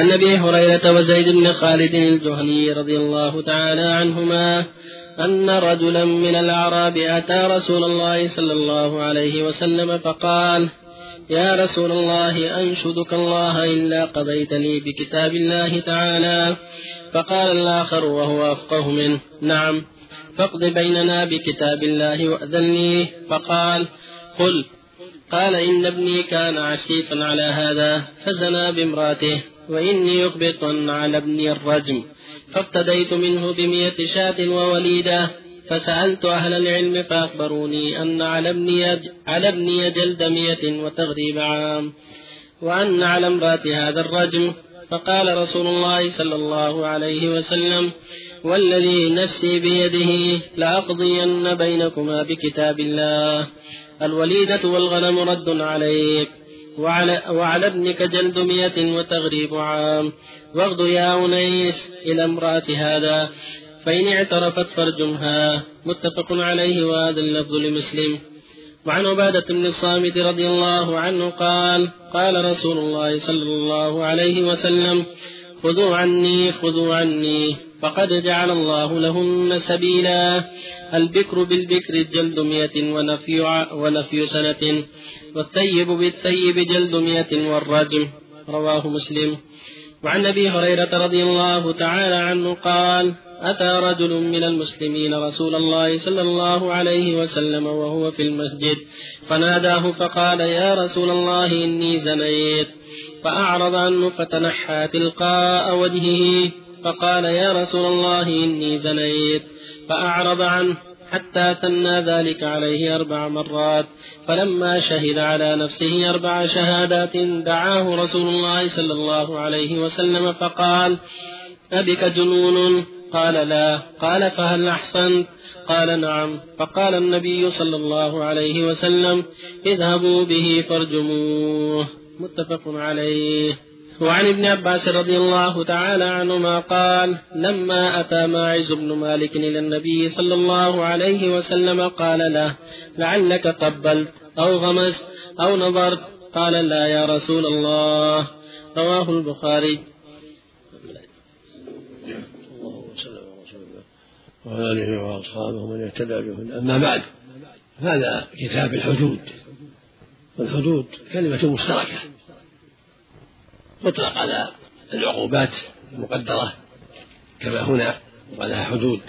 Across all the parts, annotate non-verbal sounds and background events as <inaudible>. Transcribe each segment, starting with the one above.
عن أبي هريرة وزيد بن خالد الجهني رضي الله تعالى عنهما أن رجلا من الأعراب أتى رسول الله صلى الله عليه وسلم فقال يا رسول الله أنشدك الله إلا قضيت لي بكتاب الله تعالى. فقال الآخر وهو أفقه منه نعم فاقض بيننا بكتاب الله وأذن لي فقال قل. قال إن ابني كان عسيفا على هذا فزنى بامرأته. وإني يخبط على ابني الرجم. فافتديت منه بمئة شاة ووليدة فسألت أهل العلم فأخبروني أن على ابني على ابني جلد مئة وتغريب عام وأن على امرأة هذا الرجم. فقال رسول الله صلى الله عليه وسلم والذي نفسي بيده لأقضين بينكما بكتاب الله. الوليدة والغنم رد عليك. وعلى, وعلى ابنك جلد مئة وتغريب عام. واغد يا أنيس إلى امرأة هذا فإن اعترفت فارجمها. متفق عليه وهذا اللفظ لمسلم. وعن عبادة بن الصامت رضي الله عنه قال قال رسول الله صلى الله عليه وسلم خذوا عني خذوا عني. فقد جعل الله لهن سبيلا. البكر بالبكر جلد مئة ونفي, ونفي سنة. والثيب بالثيب جلد مئة والرجم رواه مسلم. وعن أبي هريرة رضي الله تعالى عنه قال أتى رجل من المسلمين رسول الله صلى الله عليه وسلم وهو في المسجد فناداه فقال يا رسول الله إني زنيت. فأعرض عنه فتنحى تلقاء وجهه فقال يا رسول الله إني زنيت. فأعرض عنه حتى ثنى ذلك عليه أربع مرات فلما شهد على نفسه أربع شهادات دعاه رسول الله صلى الله عليه وسلم فقال أبك جنون؟ قال لا. قال فهل أحسنت؟ قال نعم. فقال النبي صلى الله عليه وسلم اذهبوا به فارجموه. متفق عليه. وعن ابن عباس رضي الله تعالى عنهما قال لما أتى ماعز بن مالك إلى النبي صلى الله عليه وسلم قال له لعلك قبلت أو غمست أو نظرت؟ قال لا يا رسول الله. رواه البخاري. وآله وأصحابه من اهتدى بهن أما بعد هذا كتاب الحدود. والحدود كلمة مشتركة تطلق على العقوبات المقدرة كما هنا ولها حدود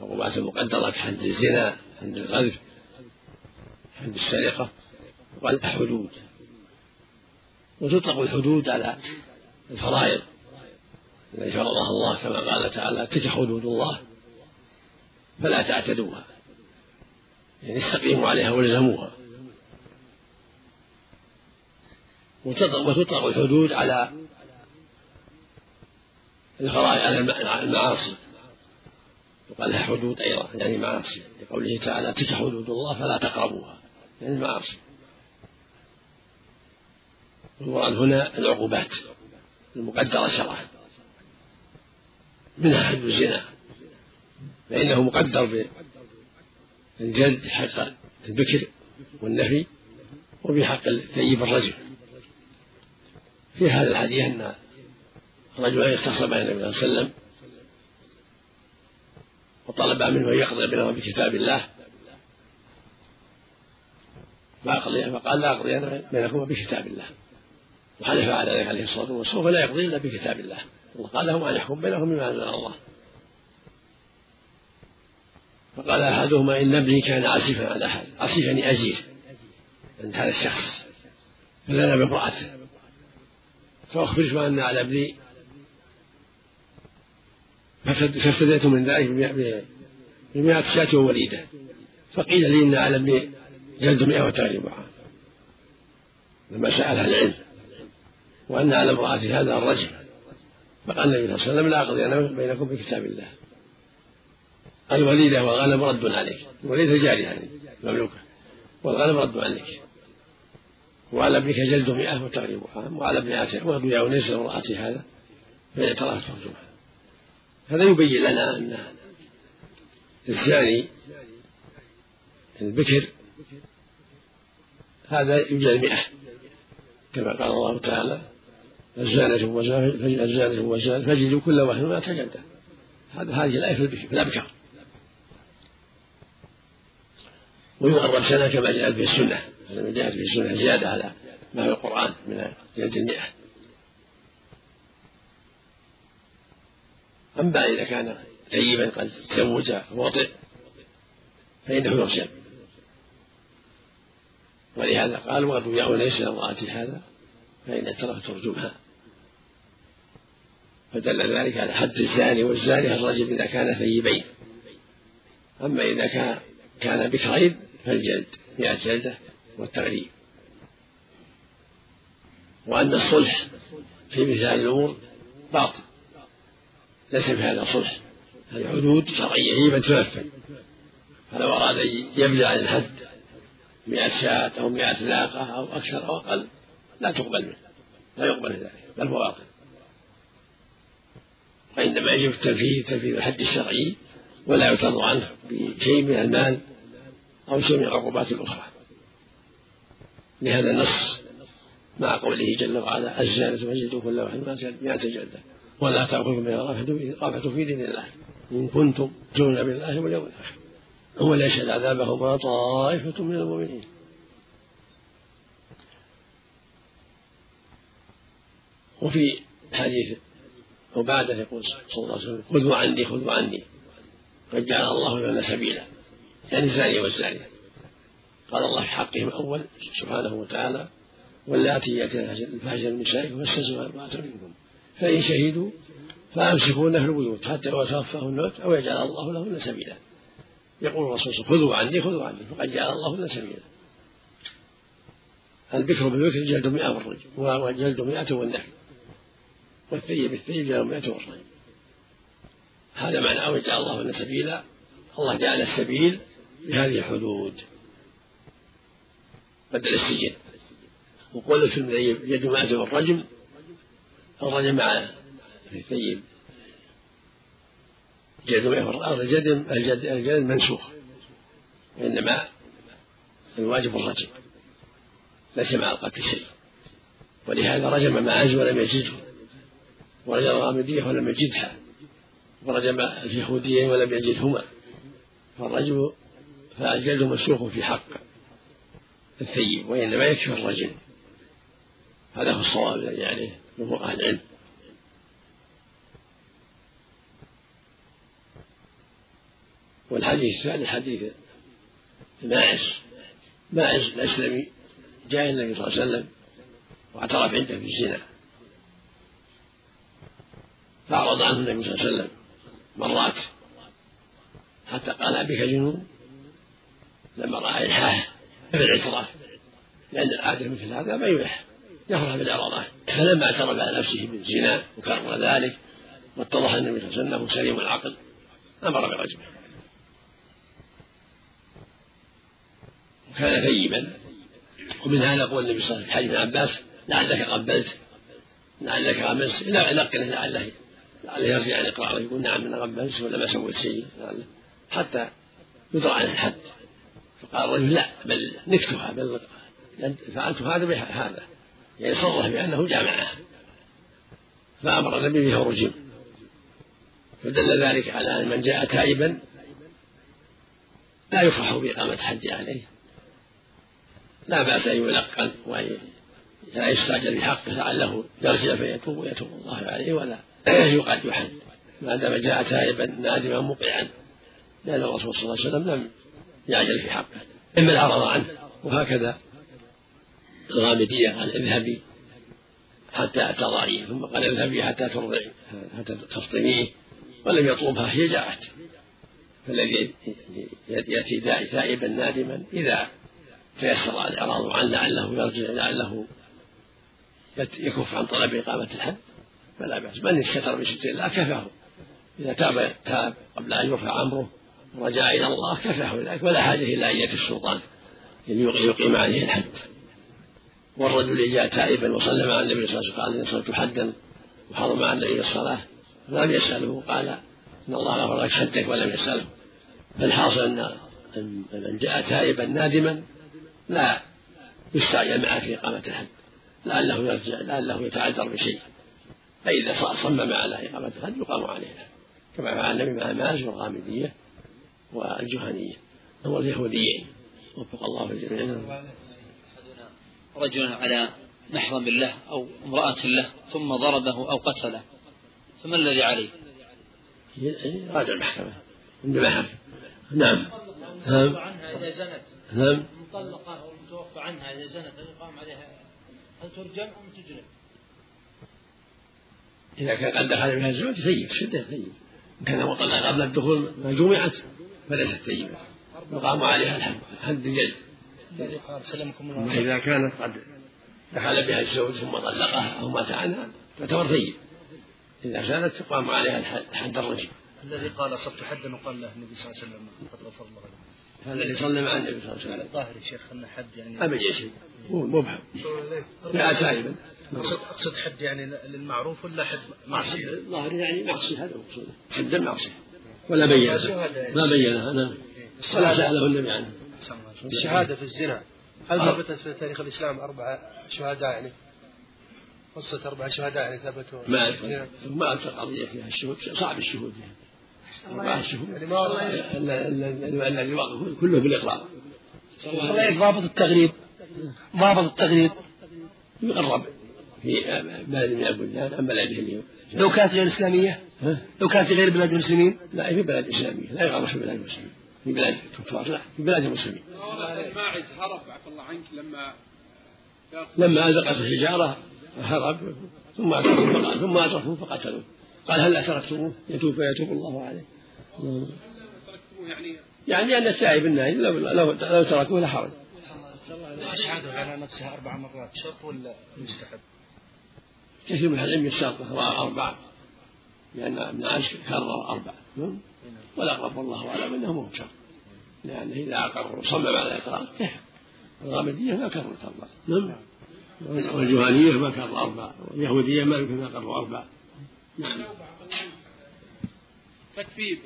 عقوبات مقدرة كحد الزنا حد الغذف حد السرقة وقال حدود. وتطلق الحدود على الفرائض التي فرضها الله كما قال تعالى تلك حدود الله فلا تعتدوها. يعني استقيموا عليها والزموها. وتطلق الحدود على الفرائض على المعاصي. وقال لها حدود أيضا يعني معاصي. لقوله تعالى تلك حدود الله فلا تقربوها. يعني المعاصي. والمراد هنا العقوبات المقدرة شرعا. منها حد الزنا. فإنه مقدر بالجلد حق البكر والنفي وبحق الثيب الرجل في هذا الحديث أن رجلا اختصم النبي صلى الله عليه وسلم وطلب منه أن يقضي بينهم بكتاب الله. فقال لا أقضي بينكما بكتاب الله. وحلف على ذلك عليه الصلاة والسلام. فلا يقضي إلا بكتاب الله. الله قال لهم أن يحكم بينهم بما أنزل الله. فقال أحدهما إن ابني كان عسيفا على هذا. عسيف يعني أزير عند هذا الشخص. فزنى بامرأته فأخبرت أن على ابني فافتديت من ذلك بمئة شاة ووليدة. فقيل لي إن على ابني جلد مئة وتغريب عام لما سألها العلم وأن على امرأة هذا الرجل فقال النبي صلى الله عليه وسلم لا أقضي أنا بينكم بكتاب الله. الوليدة والغنم رد عليك. الوليدة جارية يعني مملوكة. والغنم رد عليك. وعلى ابنك جلد مئة وتغريب عام وعلى ابن عاتق وغدو يا أنيس امرأتي هذا فإن اعترفت فرجمها هذا يبين لنا أن الزاني البكر هذا يجلد مئة. كما قال الله تعالى الزانة وزانة فجدوا كل واحد ما تجلده هذا هذه الآية في الأبكار. ويقرب سنة كما جاءت في السنة. جاءت في السنة زيادة على ما في القرآن من جلد المئة. أما إذا كان ثيبا قد تزوج وطئ فإنه يرجم ولهذا قال وقد يا أنيس امرأتي هذا فإن ترك ترجمها فدل ذلك على حد الزاني والزاني الرجل إذا كان ثيبين. أما إذا كان كان بكرين فالجلد مئة جلدة والتغريب وأن الصلح في مثل هذه الأمور باطل. ليس في هذا صلح. هذه حدود شرعية يجب أن تنفذ فلو أراد أن يبدأ عن الحد مئة شاة أو مئة ناقة أو أكثر أو أقل لا تقبل منه. لا يقبل ذلك بل هو باطل. وإنما يجب التنفيذ تنفيذ الحد الشرعي ولا يعترض عنه بشيء من المال. أو من العقوبات الأخرى. لهذا النص مع قوله جل وعلا الزانة فجلدوا كل واحد مئة جلدة. ولا تأخذكم بما رافعتم في دين الله. إن كنتم تؤمنون بالله واليوم الآخر. وليشهد عذابهما طائفة من المؤمنين. وفي حديث عبادة يقول صلى الله عليه وسلم خذوا عني خذوا عني. قد جعل الله لنا سبيلا. يعني الزاني والزانية. قال الله في حقهم أول سبحانه وتعالى واللاتي يأتين الفاحشة من نسائكم فاستزوا أربعة منكم فإن شهدوا فأمسكوهن في البيوت حتى لو توفاه الموت أو يجعل الله لهن سبيلا. يقول الرسول صلى الله عليه وسلم خذوا عني خذوا عني فقد جعل الله لهن سبيلا. البكر بالبكر جلد مئة والرجل وجلد مئة والنفي والثيب بالثيب جلد مئة والرجل هذا معنى وجعل الله لنا سبيلا. الله جعل السبيل بهذه الحدود. بدل السجن. وقول في يد مئة والرجم الرجم مع الثيب جلد مئة الجد الجد الجلد منسوخ. وإنما الواجب الرجم ليس مع القتل شيء. ولهذا رجم مع عز ولم يجده. ورجم الغامدية ولم يجدها. ورجم اليهوديين ولم يجدهما. فالرجم فالجلد مسوخ في حق الثيب وإنما يكفي الرجم هذا هو الصواب الذي عليه جمهور أهل العلم. والحديث الثاني حديث ماعز ماعز الأسلمي جاء النبي صلى الله عليه وسلم واعترف عنده بالزنا فأعرض عنه النبي صلى الله عليه وسلم مرات حتى قال بك جنون؟ لما رأى إلحاح في الاعتراف لأن العادة مثل هذا ما يلح يفرح بالإعراضات فلما اعترف على نفسه بالزنا وكرر ذلك واتضح النبي صلى الله عليه وسلم سليم العقل أمر برجمه وكان ثيبا. ومن هذا قول النبي صلى الله عليه وسلم حديث عباس لعلك قبلت لعلك غمست لا لقنه لعله لعله يرجع عن إقراره يقول نعم أنا غمست ولا ما سويت شيء. حتى يدرى عن الحد. فقال الرجل لا بل نكتها بل فعلت هذا. بهذا يعني صرح بأنه جامعة. فأمر النبي به رجم فدل ذلك على أن من جاء تائبا لا يفرح بإقامة الحد عليه. لا بأس أن يلقن وأن لا يستعجل بحقه لعله يرجع فيتوب ويتوب الله عليه ولا <clears throat> يقعد يحد ما دام جاء تائبا نادما مقعا لأن الرسول صلى الله عليه وسلم لم يعجل في حقه إما العرض عنه. وهكذا الغامدية قال اذهبي حتى تضعيه ثم قال اذهبي حتى ترضعي حتى تفطميه. ولم يطلبها هي جاءت. فالذي يأتي داعي تائبا نادما إذا تيسر الإعراض عنه لعله يرجع لعله يكف عن طلب إقامة الحد فلا بأس. من استتر بستر الله كفاه. إذا تاب تاب قبل أن يرفع أمره ورجع إلى الله كفاه ذلك ولا حاجة إلى أن يأتي السلطان يقيم عليه الحد. والرجل جاء تائبا وسلم على النبي صلى الله عليه وسلم قال صرت حدا وحرم على النبي الصلاة لم يسأله قال إن الله غفر لك حدك ولم يسأله. فالحاصل أن من جاء تائبا نادما لا يستعجل معه في إقامة الحد. لعله يرجع لعله يتعذر بشيء. فإذا صمم على إقامة الحد يقام عليه كما فعل النبي مع ماز والغامدية. والجهنية. هو اليهوديين. وفق الله في الجميع. رجل على محرم له أو امرأة له ثم ضربه أو قتله. فما الذي عليه؟ راجع المحكمة. عند محاكم نعم. نعم. عنها إذا زنت نعم. المطلقة أو المتوفى عنها إذا زنت هل يقام عليها؟ هل ترجم أم تجلد؟ إذا كان قد دخل بها الزوج ثيب شدة إن كان مطلقة قبل الدخول ما جمعت. فليست ثيبة يقام عليها الحد حد الجلد إذا كانت قد دخل بها الزوج ثم طلقها أو مات عنها تعتبر ثيب إذا زالت تقام عليها الحد حد الرجم الذي قال أصبت حدا وقال له النبي صلى الله عليه وسلم قد غفر الله له هذا اللي صلى مع النبي صلى الله عليه وسلم. الظاهر يا شيخ أن حد يعني أبد شيء مبهم لا تائبا أقصد حد يعني للمعروف ولا حد معصية؟ الظاهر يعني معصية هذا مقصوده حد المعصية. ولا بينها ما بينها نعم ولا سأله النبي عنه الشهادة في الزنا. هل ثبتت في تاريخ الإسلام أربعة شهداء يعني قصة أربعة شهداء يعني ثبتوا. ما أعرف. ما أعرف القضية فيها. الشهود صعب الشهود فيها أربعة الشهود. الذي كله بالإقرار. الله ضابط التغريب. ضابط التغريب. يقرب في بلد من البلدان عن بلده اليوم. لو كانت غير إسلامية؟ لو كانت في غير بلاد المسلمين؟ لا في بلد إسلامية. لا يغرب في بلاد المسلمين. في بلاد الكفار لا في بلاد المسلمين. الماعز هرب عفى الله عنك لما لما أزقت الحجارة هرب ثم أتركوه ثم أتركوه فقتلوه قال هل تركتموه يتوب فيتوب الله عليه. يعني يعني أن التائب النائب لو, لو, لو تركوه لا حرج. الشهادة على نفسها أربع مرات. شرط ولا مستحب؟ كثير من العلم يشترط أربع لأن ابن عاش كرر أربع والأقرب والله أعلم أنه مو شرط لأنه إذا أقر وصمم على الإقرار كفى. الغامدية ما كررت أربع نعم. والجهانية ما كرر أربع واليهودية ما يمكن ما كرروا أربع نعم. تكفي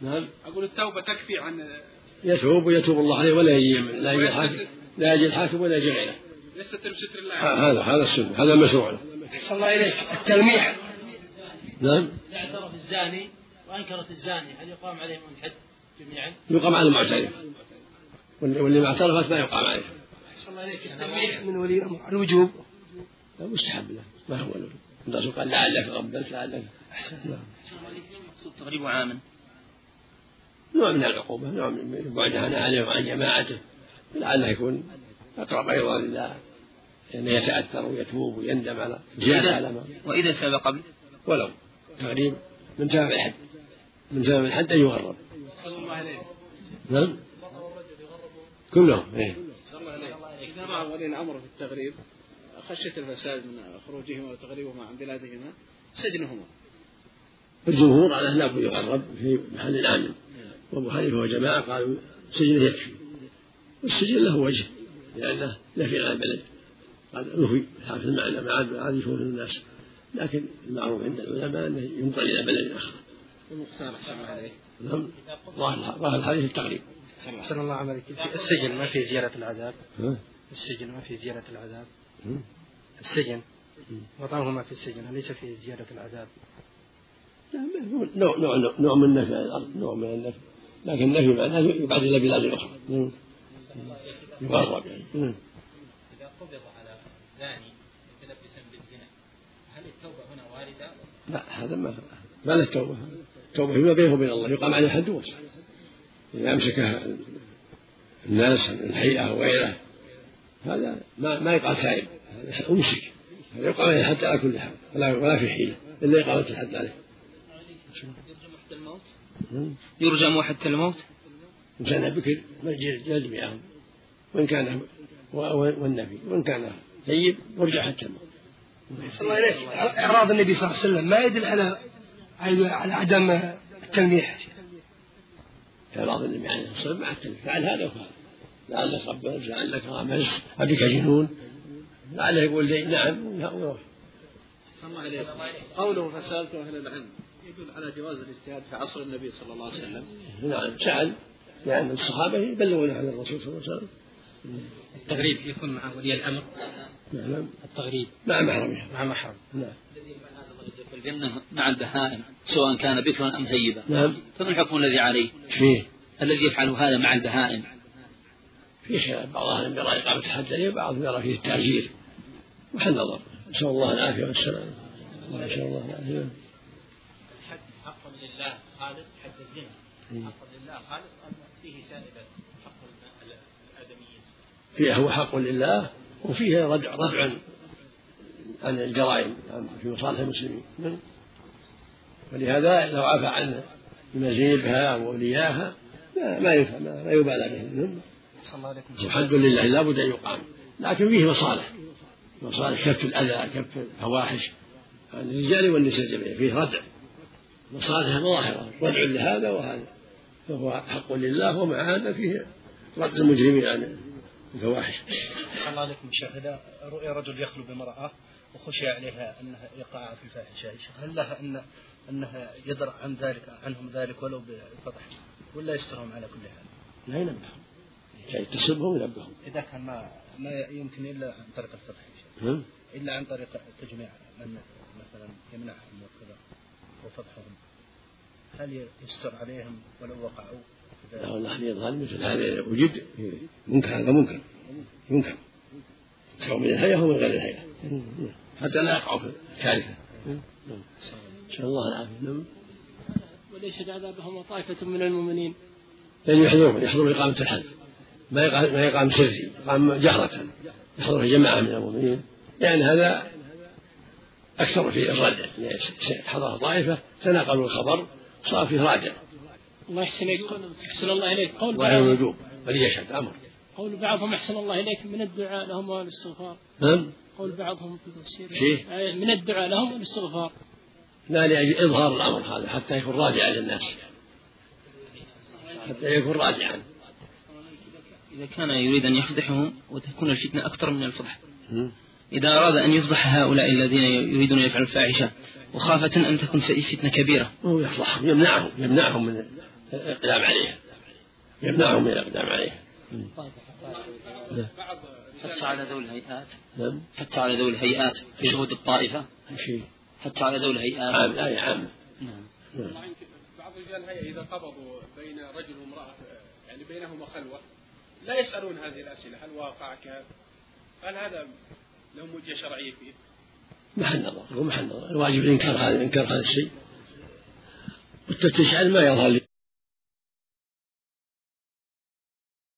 نعم. أقول التوبة تكفي عن يتوب ويتوب الله عليه ولا يجي لا يجي الحاكم لا يجي الحاكم ولا يجي غيره. يستتر بستر الله. هذا هذا السنة هذا المشروع له صلى الله إليك. التلميح. نعم. إذا اعترف الزاني وأنكرت الزاني هل يقام عليهم الحد جميعا؟ يقام على المعترف. واللي ما اعترفت ما يقام عليه. صلى الله إليك. التلميح من ولي الأمر. الوجوب. مستحب له. ما هو الوجوب. الرسول قال لعلك قبلت لعلك. أحسن. مقصود تغريب عاما. نوع من العقوبة نوع من بعد عن أهله وعن جماعته. لعله يكون أقرب أيضا إلى أن يتأثر ويتوب ويندم على زيادة على ما وإذا تاب قبل؟ ولو. تغريب من تمام الحد من تمام الحد أن يغرب. نعم؟ كلهم إيه. إذا رأى ولي الأمر في التغريب خشية الفساد من خروجهما وتغريبهما عن بلادهما سجنهما. الجمهور على أنه يغرب في محل آمن وأبو حنيفة وجماعة قالوا سجنه يكفي. والسجن له وجه لأنه نفي عن البلد. قال نفي في المعنى ما عاد يشوف الناس. لكن المعروف عند العلماء أنه ينقل إلى بلد آخر. المختار أحسن الله عليه نعم. ظاهر الحديث التقريب. صلى الله عليك السجن ما في زيارة العذاب. السجن ما في زيارة العذاب. السجن. وطعمه ما في السجن. أليس في زيارة العذاب. نوع نوع نوع من النفي عن الأرض. نوع من النفي. لكن النفي معناه يبعد إلى بلاد أخرى. يقرب يعني إذا قبض على زاني متلبسا بالزنا هل التوبة هنا واردة؟ لا هذا ما ما له توبة. التوبة فيما بينه وبين الله. يقام عليه حد وصل إذا أمسكها الناس الحيئة أو غيره هذا ما ما يقال تائب. هذا أمسك. هذا يقام عليه الحد على كل حال. ولا ولا في حيلة. إلا إقامة الحد عليه. يرجم حتى الموت؟ يرجم حتى الموت؟ إن كان بكر يجب معهم وإن كان والنبي. وإن كان طيب يرجع حتى الموت. الله عليك إعراض النبي صلى الله عليه وسلم ما يدل على على عدم التلميح. إعراض النبي عليه الصلاة والسلام مع التلميح. فعل هذا وفعل. لعلك قبلت لعلك غمست أبيك جنون. لعله يقول لي نعم. ويروح قوله فسألت أهل العلم. يدل على جواز الاجتهاد في عصر النبي صلى الله عليه وسلم. نعم. سأل لأن الصحابة يبلغون عن الرسول صلى الله عليه وسلم. التغريب يكون مع ولي الأمر. نعم التغريب. مع محرمها مع محرم نعم. في الجنة مع البهائم سواء كان بكرا أم ثيبا نعم. فما الحكم الذي عليه؟ فيه. الذي يفعل هذا مع البهائم. في خلاف بعض أهل يرى اقامه الحد عليه وبعضهم يرى فيه التعزير. محل نظر. نسأل الله العافية والسلامه نسال الله العافيه الحد حق لله خالص حد الزنا. حق لله خالص أم فيه سائبة. حق الآدميين. فيه هو حق لله وفيه ردع ردع عن الجرائم في مصالح المسلمين. ولهذا لو عفى عنه بمزيبها واولياها ما ينفع ما يبالى به. الحد لله لابد أن يقام. لكن فيه مصالح. مصالح كف الأذى كف الفواحش عن الرجال والنساء جميعا. فيه ردع. مصالح مظاهرة. ردع لهذا وهذا. فهو حق لله ومع هذا فيه رد المجرمين عن الفواحش الله عليكم شيخ. إذا رؤي رجل يخلو بامرأة وخشي عليها أنها يقع في شيخ هل لها أن أنها يدرأ عن ذلك عنهم ذلك ولو بفضح؟ ولا يسترهم على كل حال؟ لا ينبههم. كي يتصبهم ينبههم. إذا كان ما ما يمكن إلا عن طريق الفضح. نعم. إلا عن طريق تجميع من مثلا يمنعهم وكذا وفضحهم. هل يستر عليهم ولو وقعوا؟ لا والله يظهر مثل هذا. وجد. منكر هذا منكر. منكر. سواء من الهيئة أو من غير الهيئة حتى لا يقعوا في الكارثة. نسأل الله العافية. نعم. وليشهد عذابهم طائفة من المؤمنين. لأن يحضرون يحضرون إقامة الحد. ما يقام ما يقام سري. يقام جهرة. يحضر جماعة من المؤمنين. يعني هذا أكثر في الردع يعني حضر طائفة تناقلوا الخبر صار فيه رادع. الله يحسن إليك. أحسن الله إليك. قول وهي بعضهم. الوجوب وليشهد أمر قول بعضهم أحسن الله إليك من الدعاء لهم والاستغفار. نعم. قول بعضهم في تفسير؟ آية من الدعاء لهم والاستغفار. لا لأجل إظهار الأمر هذا حتى يكون راجعا للناس. حتى يكون راجعا. إذا كان يريد أن يفضحهم وتكون الفتنة أكثر من الفضح. مم. إذا أراد أن يفضح هؤلاء الذين يريدون أن يفعلوا الفاحشة وخافة أن تكون فتنة كبيرة. هو يفضحهم يمنعهم يمنعهم من الإقدام عليها. يمنعهم من الإقدام عليها. حتى على ذوي الهيئات. نعم. حتى على ذوي الهيئات شهود الطائفة. شيء حتى على ذوي الهيئات. عام آية عامة نعم. نعم. بعض رجال الهيئة إذا قبضوا بين رجل وامرأة يعني بينهما خلوة لا يسألون هذه الأسئلة هل واقع كذا؟ هل هذا لهم وجهة شرعية فيه؟ محل نظر هو محل نظر. الواجب إنكار هذا إنكار هذا الشيء. والتفتيش ما يظهر لي.